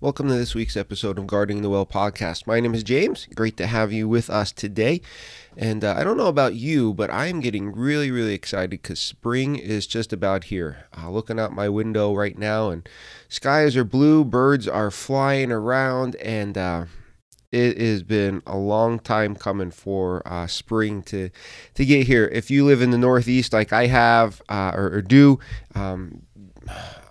Welcome to this week's episode of Guarding the Well podcast. My name is James. Great to have you with us today. And uh, I don't know about you, but I am getting really, really excited because spring is just about here. Uh, looking out my window right now, and skies are blue, birds are flying around, and uh, it has been a long time coming for uh, spring to to get here. If you live in the Northeast, like I have uh, or, or, do, um,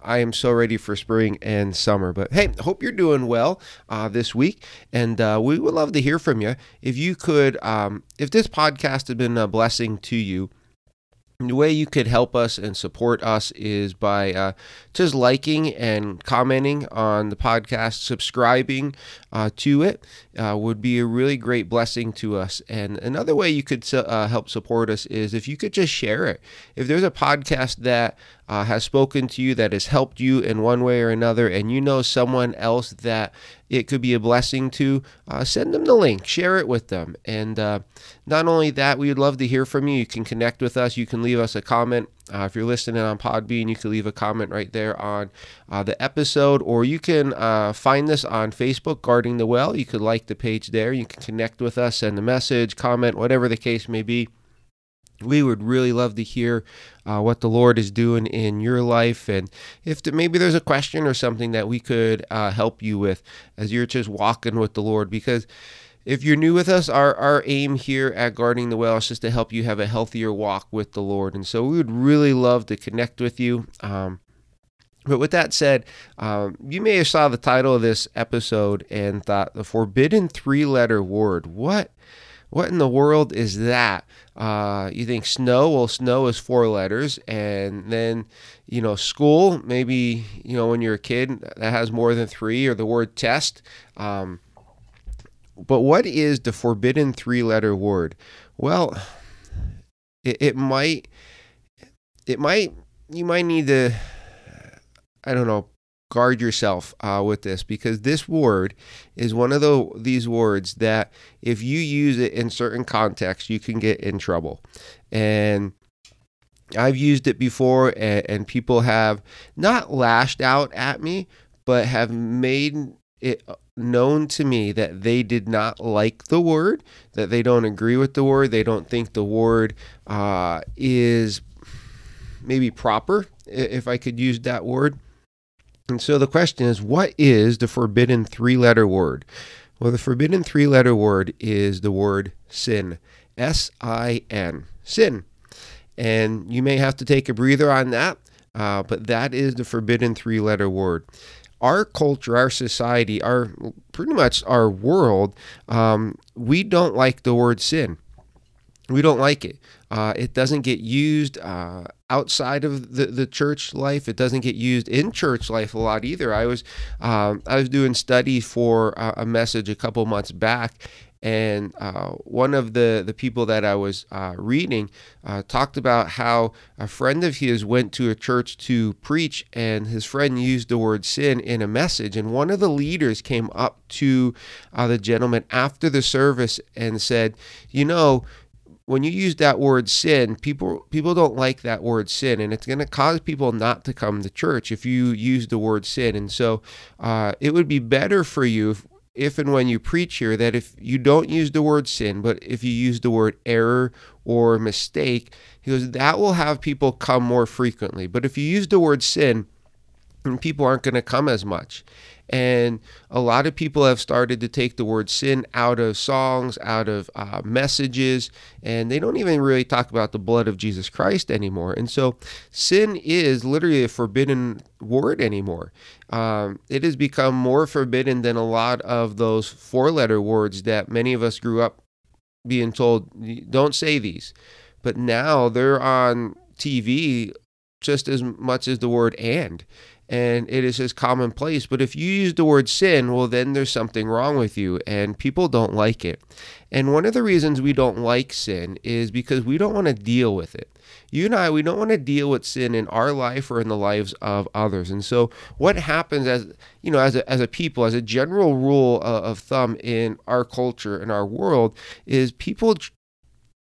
I am so ready for spring and summer. But hey, hope you're doing well uh, this week, and uh, we would love to hear from you. If you could, um, if this podcast has been a blessing to you, the way you could help us and support us is by uh, just liking and commenting on the podcast, subscribing uh, to it uh, would be a really great blessing to us. And another way you could uh, help support us is if you could just share it. If there's a podcast that uh, has spoken to you, that has helped you in one way or another, and you know someone else that it could be a blessing to, uh, send them the link, share it with them. And uh, not only that, we would love to hear from you. You can connect with us, you can leave us a comment. Uh, if you're listening on Podbean, you can leave a comment right there on uh, the episode, or you can uh, find this on Facebook, Guarding the Well. You could like the page there. You can connect with us, send a message, comment, whatever the case may be we would really love to hear uh, what the Lord is doing in your life, and if the, maybe there's a question or something that we could uh, help you with as you're just walking with the Lord. Because if you're new with us, our, our aim here at Guarding the Well is just to help you have a healthier walk with the Lord, and so we would really love to connect with you. Um, but with that said, um, you may have saw the title of this episode and thought the forbidden three-letter word. What? What in the world is that? Uh, you think snow? Well, snow is four letters. And then, you know, school, maybe, you know, when you're a kid, that has more than three, or the word test. Um, but what is the forbidden three letter word? Well, it, it might, it might, you might need to, I don't know, guard yourself uh, with this because this word is one of the these words that if you use it in certain contexts you can get in trouble. And i've used it before and, and people have not lashed out at me but have made it known to me that they did not like the word that they don't agree with the word they don't think the word uh, is maybe proper if i could use that word and so the question is what is the forbidden three letter word? Well, the forbidden three letter word is the word sin. S I N. Sin. And you may have to take a breather on that, uh, but that is the forbidden three letter word. Our culture, our society, our pretty much our world, um, we don't like the word sin. We don't like it. Uh, it doesn't get used uh, outside of the, the church life. It doesn't get used in church life a lot either. I was um, I was doing study for a, message a couple months back, and uh, one of the, the people that I was uh, reading uh, talked about how a friend of his went to a church to preach, and his friend used the word sin in a message. And one of the leaders came up to uh, the gentleman after the service and said, You know, when you use that word sin, people people don't like that word sin, and it's going to cause people not to come to church if you use the word sin. And so, uh, it would be better for you if, if and when you preach here that if you don't use the word sin, but if you use the word error or mistake, he goes that will have people come more frequently. But if you use the word sin, people aren't going to come as much. And a lot of people have started to take the word sin out of songs, out of uh, messages, and they don't even really talk about the blood of Jesus Christ anymore. And so sin is literally a forbidden word anymore. Um, it has become more forbidden than a lot of those four letter words that many of us grew up being told, don't say these. But now they're on TV just as much as the word and and it is as commonplace. But if you use the word sin, well, then there's something wrong with you, and people don't like it. And one of the reasons we don't like sin is because we don't want to deal with it. You and I, we don't want to deal with sin in our life or in the lives of others. And so, what happens as you know, as a, as a people, as a general rule of, thumb in our culture in our world, is people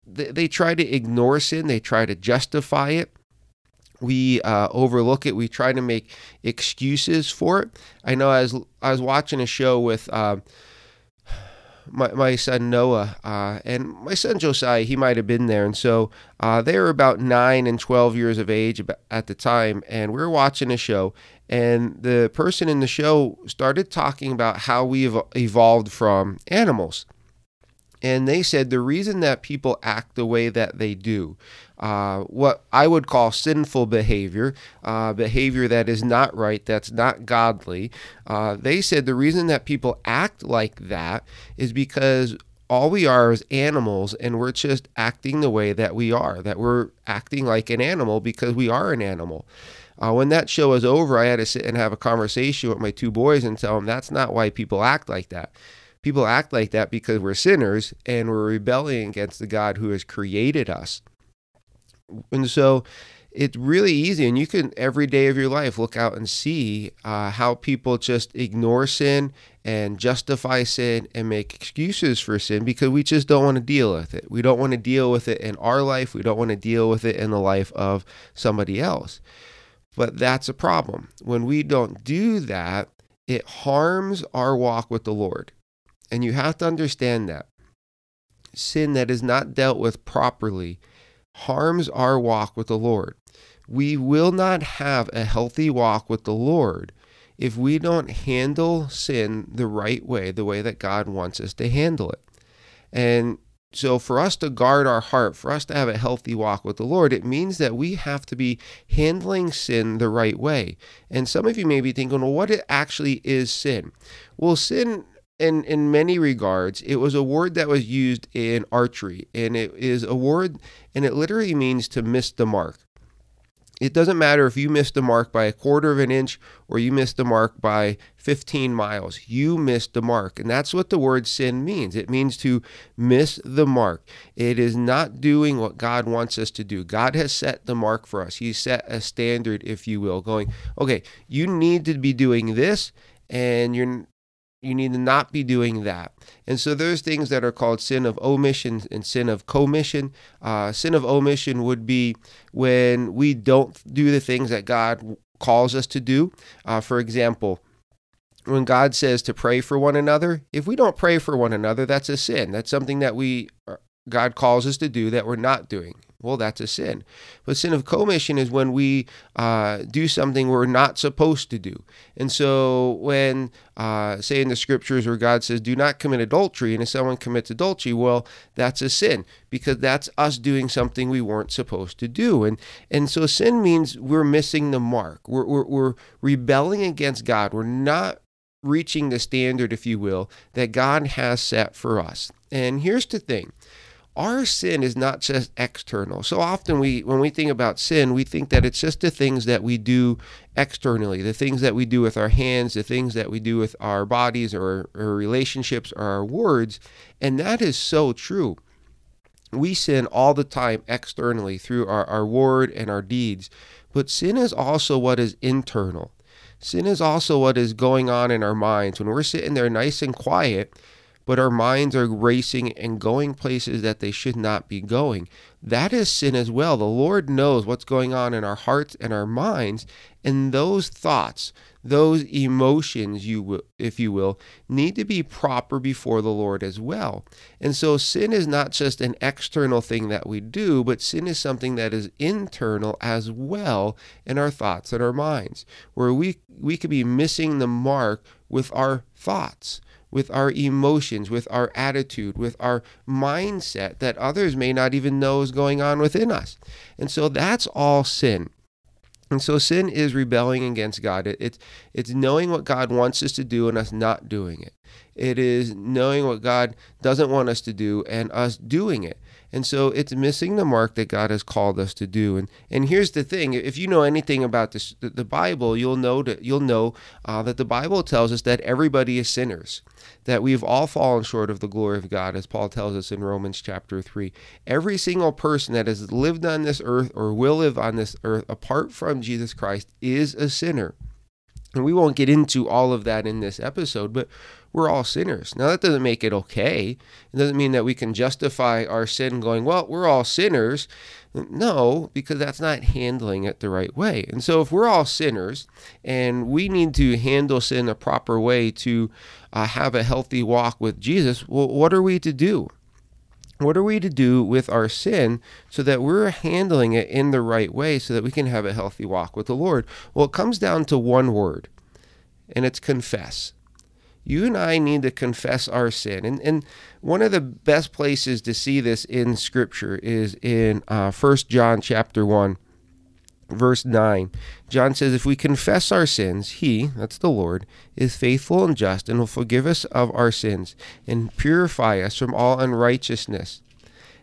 they try to ignore sin, they try to justify it we uh, overlook it. We try to make excuses for it. I know I was, I was watching a show with uh, my, my son Noah uh, and my son Josiah, he might have been there. And so uh, they were about nine and 12 years of age at the time. And we were watching a show. And the person in the show started talking about how we've evolved from animals. And they said the reason that people act the way that they do, uh, what I would call sinful behavior, uh, behavior that is not right, that's not godly, uh, they said the reason that people act like that is because all we are is animals and we're just acting the way that we are, that we're acting like an animal because we are an animal. Uh, when that show was over, I had to sit and have a conversation with my two boys and tell them that's not why people act like that. People act like that because we're sinners and we're rebelling against the God who has created us. And so it's really easy, and you can every day of your life look out and see uh, how people just ignore sin and justify sin and make excuses for sin because we just don't want to deal with it. We don't want to deal with it in our life, we don't want to deal with it in the life of somebody else. But that's a problem. When we don't do that, it harms our walk with the Lord. And you have to understand that. Sin that is not dealt with properly harms our walk with the Lord. We will not have a healthy walk with the Lord if we don't handle sin the right way, the way that God wants us to handle it. And so, for us to guard our heart, for us to have a healthy walk with the Lord, it means that we have to be handling sin the right way. And some of you may be thinking, well, what actually is sin? Well, sin in in many regards it was a word that was used in archery and it is a word and it literally means to miss the mark it doesn't matter if you missed the mark by a quarter of an inch or you missed the mark by 15 miles. You missed the mark. And that's what the word sin means. It means to miss the mark. It is not doing what God wants us to do. God has set the mark for us. He set a standard, if you will, going, okay, you need to be doing this and you're you need to not be doing that. And so there's things that are called sin of omission and sin of commission. Uh, sin of omission would be when we don't do the things that God calls us to do. Uh, for example, when God says to pray for one another, if we don't pray for one another, that's a sin. That's something that we God calls us to do that we're not doing. Well, that's a sin. But sin of commission is when we uh, do something we're not supposed to do. And so, when, uh, say in the scriptures where God says, do not commit adultery, and if someone commits adultery, well, that's a sin because that's us doing something we weren't supposed to do. And, and so, sin means we're missing the mark, we're, we're, we're rebelling against God, we're not reaching the standard, if you will, that God has set for us. And here's the thing our sin is not just external. So often we when we think about sin, we think that it's just the things that we do externally, the things that we do with our hands, the things that we do with our bodies or our relationships or our words, and that is so true. We sin all the time externally through our, our word and our deeds, but sin is also what is internal. Sin is also what is going on in our minds. When we're sitting there nice and quiet, but our minds are racing and going places that they should not be going. That is sin as well. The Lord knows what's going on in our hearts and our minds, and those thoughts, those emotions, you will, if you will, need to be proper before the Lord as well. And so sin is not just an external thing that we do, but sin is something that is internal as well in our thoughts and our minds, where we we could be missing the mark with our thoughts with our emotions, with our attitude, with our mindset that others may not even know is going on within us. And so that's all sin. And so sin is rebelling against God. It, it's it's knowing what God wants us to do and us not doing it. It is knowing what God doesn't want us to do and us doing it. And so it's missing the mark that God has called us to do. And and here's the thing: if you know anything about this, the, the Bible, you'll know that you'll know uh, that the Bible tells us that everybody is sinners, that we've all fallen short of the glory of God, as Paul tells us in Romans chapter three. Every single person that has lived on this earth or will live on this earth apart from Jesus Christ is a sinner. And we won't get into all of that in this episode, but we're all sinners. Now, that doesn't make it okay. It doesn't mean that we can justify our sin going, well, we're all sinners. No, because that's not handling it the right way. And so, if we're all sinners and we need to handle sin a proper way to uh, have a healthy walk with Jesus, well, what are we to do? What are we to do with our sin so that we're handling it in the right way so that we can have a healthy walk with the Lord? Well, it comes down to one word, and it's confess. You and I need to confess our sin. And, and one of the best places to see this in Scripture is in uh, 1 John chapter 1 verse 9, John says, If we confess our sins, he, that's the Lord, is faithful and just and will forgive us of our sins and purify us from all unrighteousness.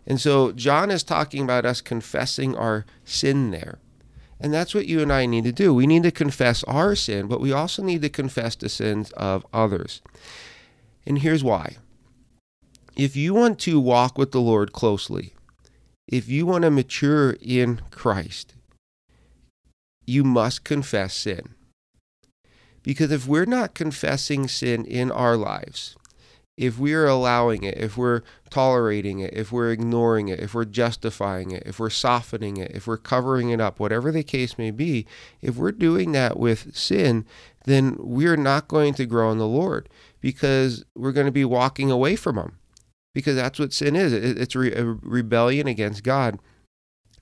And so John is talking about us confessing our sin there. And that's what you and I need to do. We need to confess our sin, but we also need to confess the sins of others. And here's why. If you want to walk with the Lord closely, if you want to mature in Christ, you must confess sin. Because if we're not confessing sin in our lives, if we're allowing it, if we're tolerating it, if we're ignoring it, if we're justifying it, if we're softening it, if we're covering it up, whatever the case may be, if we're doing that with sin, then we're not going to grow in the Lord because we're going to be walking away from Him. Because that's what sin is it's a rebellion against God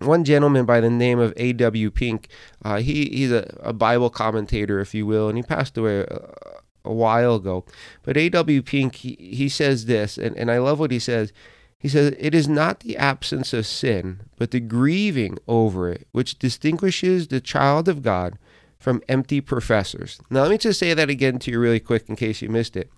one gentleman by the name of A.W. Pink, uh, he, he's a, a, Bible commentator, if you will, and he passed away a, a while ago. But A.W. Pink, he, he says this, and, and I love what he says. He says, It is not the absence of sin, but the grieving over it, which distinguishes the child of God from empty professors. Now, let me just say that again to you really quick in case you missed it.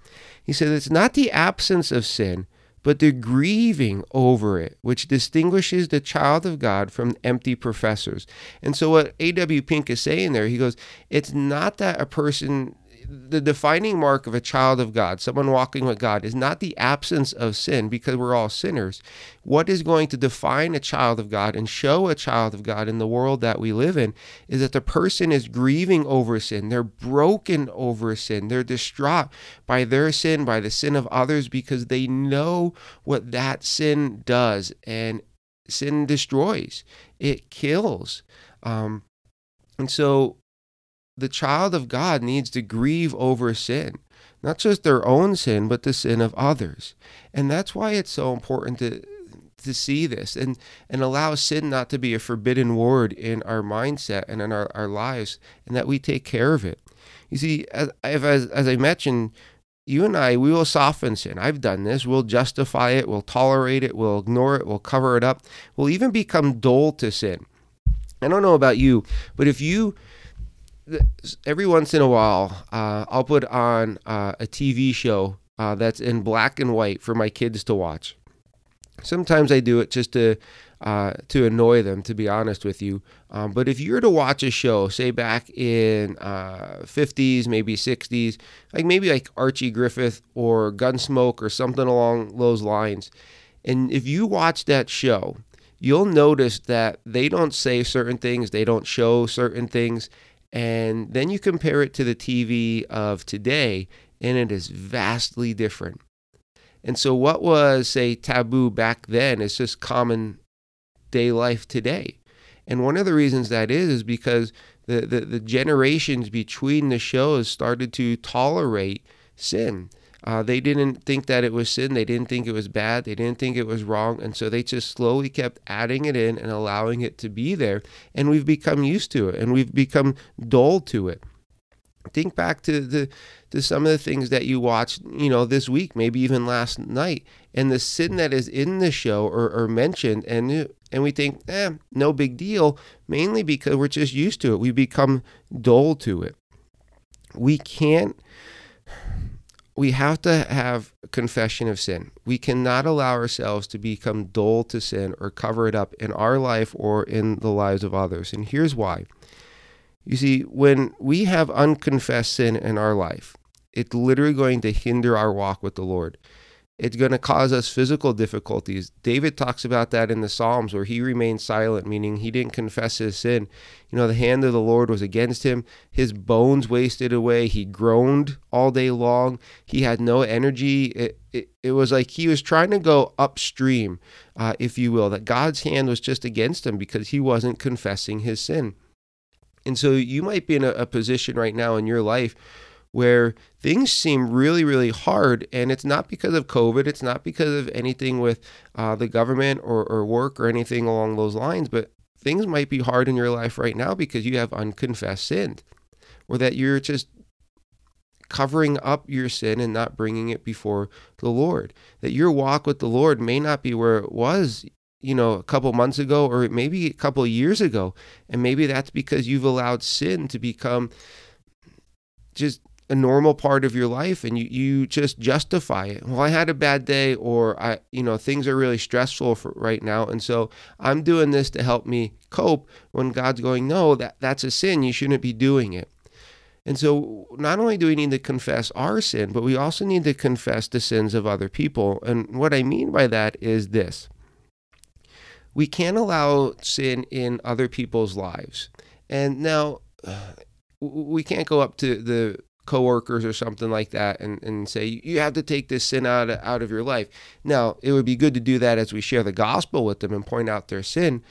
He says, It's not the absence of sin, but the grieving over it, which distinguishes the child of God from empty professors. And so, what A.W. Pink is saying there, he goes, it's not that a person the defining mark of a child of God, someone walking with God, is not the absence of sin because we're all sinners. What is going to define a child of God and show a child of God in the world that we live in is that the person is grieving over sin. They're broken over sin. They're distraught by their sin, by the sin of others, because they know what that sin does. And sin destroys, it kills. Um, and so the child of God needs to grieve over sin, not just their own sin, but the sin of others. And that's why it's so important to to see this and and allow sin not to be a forbidden word in our mindset and in our, our lives and that we take care of it. You see, as, as, as I mentioned, you and I, we will soften sin. I've done this. We'll justify it. We'll tolerate it. We'll ignore it. We'll cover it up. We'll even become dull to sin. I don't know about you, but if you every once in a while, uh, I'll put on uh, a TV show uh, that's in black and white for my kids to watch. Sometimes I do it just to uh, to annoy them, to be honest with you. Um, but if you were to watch a show, say back in 50s, uh, maybe 60s, like maybe like Andy Griffith or Gunsmoke or something along those lines, and if you watch that show, you'll notice that they don't say certain things, they don't show certain things, and then you compare it to the TV of today, and it is vastly different. And so, what was, say, taboo back then is just common day life today. And one of the reasons that is, is because the, the, the generations between the shows started to tolerate sin. Uh, they didn't think that it was sin. They didn't think it was bad. They didn't think it was wrong. And so they just slowly kept adding it in and allowing it to be there. And we've become used to it and we've become dull to it. Think back to the to some of the things that you watched, you know, this week, maybe even last night, and the sin that is in the show or, or mentioned, and and we think, eh, no big deal, mainly because we're just used to it. We become dull to it. We can't we have to have confession of sin. We cannot allow ourselves to become dull to sin or cover it up in our life or in the lives of others. And here's why. You see, when we have unconfessed sin in our life, it's literally going to hinder our walk with the Lord. It's going to cause us physical difficulties. David talks about that in the Psalms where he remained silent, meaning he didn't confess his sin. You know, the hand of the Lord was against him. His bones wasted away. He groaned all day long. He had no energy. It, it, it was like he was trying to go upstream, uh, if you will, that God's hand was just against him because he wasn't confessing his sin. And so you might be in a, a position right now in your life where things seem really, really hard. And it's not because of COVID, it's not because of anything with uh, the government or, or work or anything along those lines, but things might be hard in your life right now because you have unconfessed sin or that you're just covering up your sin and not bringing it before the Lord. That your walk with the Lord may not be where it was, you know, a couple months ago or maybe a couple years ago. And maybe that's because you've allowed sin to become just a normal part of your life and you, you just justify it. Well, I had a bad day or I you know things are really stressful for right now and so I'm doing this to help me cope when God's going, "No, that that's a sin. You shouldn't be doing it." And so not only do we need to confess our sin, but we also need to confess the sins of other people. And what I mean by that is this. We can't allow sin in other people's lives. And now we can't go up to the coworkers or something like that and, and say you have to take this sin out of, out of your life now it would be good to do that as we share the gospel with them and point out their sin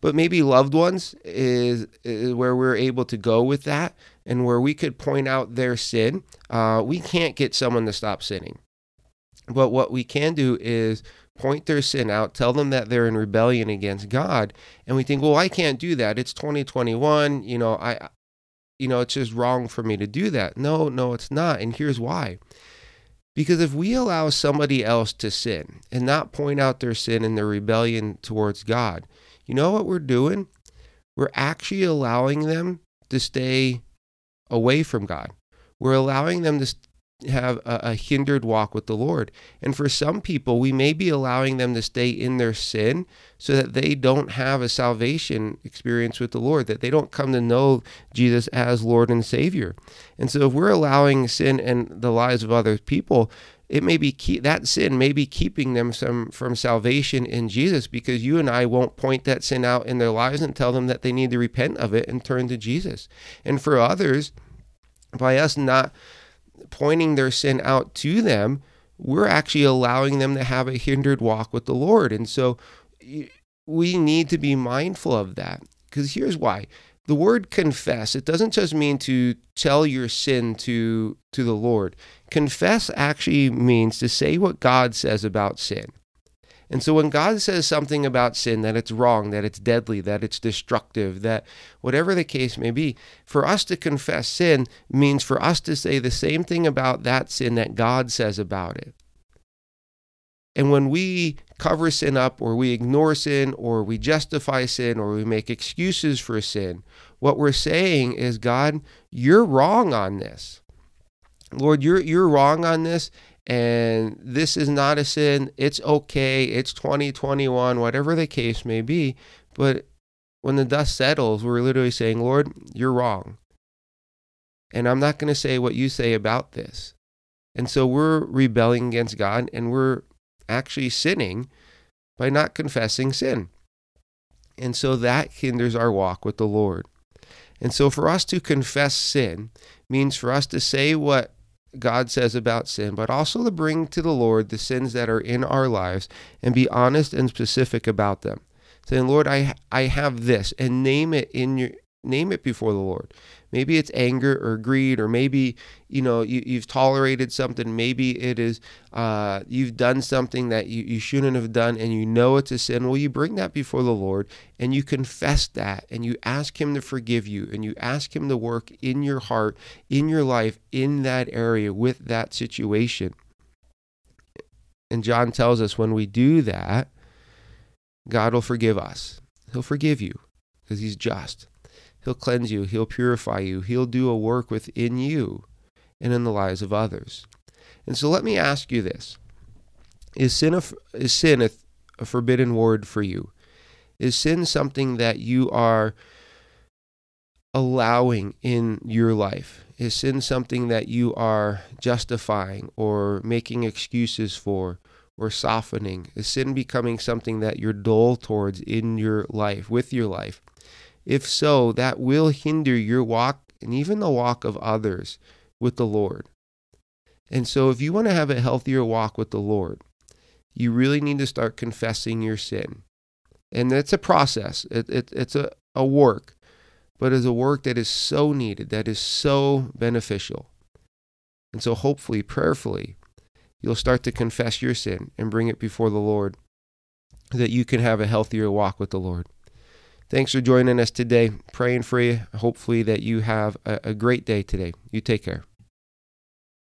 but maybe loved ones is, is where we're able to go with that and where we could point out their sin uh, we can't get someone to stop sinning but what we can do is point their sin out, tell them that they're in rebellion against God, and we think, well, I can't do that. It's 2021. You know, I you know, it's just wrong for me to do that. No, no, it's not. And here's why. Because if we allow somebody else to sin and not point out their sin and their rebellion towards God, you know what we're doing? We're actually allowing them to stay away from God. We're allowing them to have a, a, hindered walk with the Lord. And for some people, we may be allowing them to stay in their sin so that they don't have a salvation experience with the Lord, that they don't come to know Jesus as Lord and Savior. And so if we're allowing sin and the lives of other people, it may be keep, that sin may be keeping them some from salvation in Jesus because you and I won't point that sin out in their lives and tell them that they need to repent of it and turn to Jesus. And for others, by us not pointing their sin out to them, we're actually allowing them to have a hindered walk with the Lord. And so we need to be mindful of that because here's why. The word confess, it doesn't just mean to tell your sin to to the Lord. Confess actually means to say what God says about sin. And so when God says something about sin, that it's wrong, that it's deadly, that it's destructive, that whatever the case may be, for us to confess sin means for us to say the same thing about that sin that God says about it. And when we cover sin up, or we ignore sin, or we justify sin, or we make excuses for sin, what we're saying is, God, you're wrong on this. Lord, you're, you're wrong on this, and this is not a sin. It's okay. It's 2021, whatever the case may be. But when the dust settles, we're literally saying, Lord, you're wrong. And I'm not going to say what you say about this. And so we're rebelling against God and we're actually sinning by not confessing sin. And so that hinders our walk with the Lord. And so for us to confess sin means for us to say what God says about sin, but also to bring to the Lord the sins that are in our lives and be honest and specific about them. Saying, Lord, I I have this, and name it in your name it before the Lord. Maybe it's anger or greed, or maybe you know you, you've tolerated something. Maybe it is uh, you've done something that you, you shouldn't have done, and you know it's a sin. Well, you bring that before the Lord, and you confess that, and you ask Him to forgive you, and you ask Him to work in your heart, in your life, in that area with that situation. And John tells us when we do that, God will forgive us. He'll forgive you because He's just. He'll cleanse you, He'll purify you, He'll do a work within you and in the lives of others. And so let me ask you this Is sin a, is sin a, a forbidden word for you? Is sin something that you are allowing in your life? Is sin something that you are justifying or making excuses for or softening? Is sin becoming something that you're dull towards in your life, with your life? If so, that will hinder your walk and even the walk of others with the Lord. And so, if you want to have a healthier walk with the Lord, you really need to start confessing your sin. And it's a process, it, it, it's a, a work, but it's a work that is so needed, that is so beneficial. And so, hopefully, prayerfully, you'll start to confess your sin and bring it before the Lord that you can have a healthier walk with the Lord. Thanks for joining us today. Praying for you. Hopefully, that you have a, a great day today. You take care.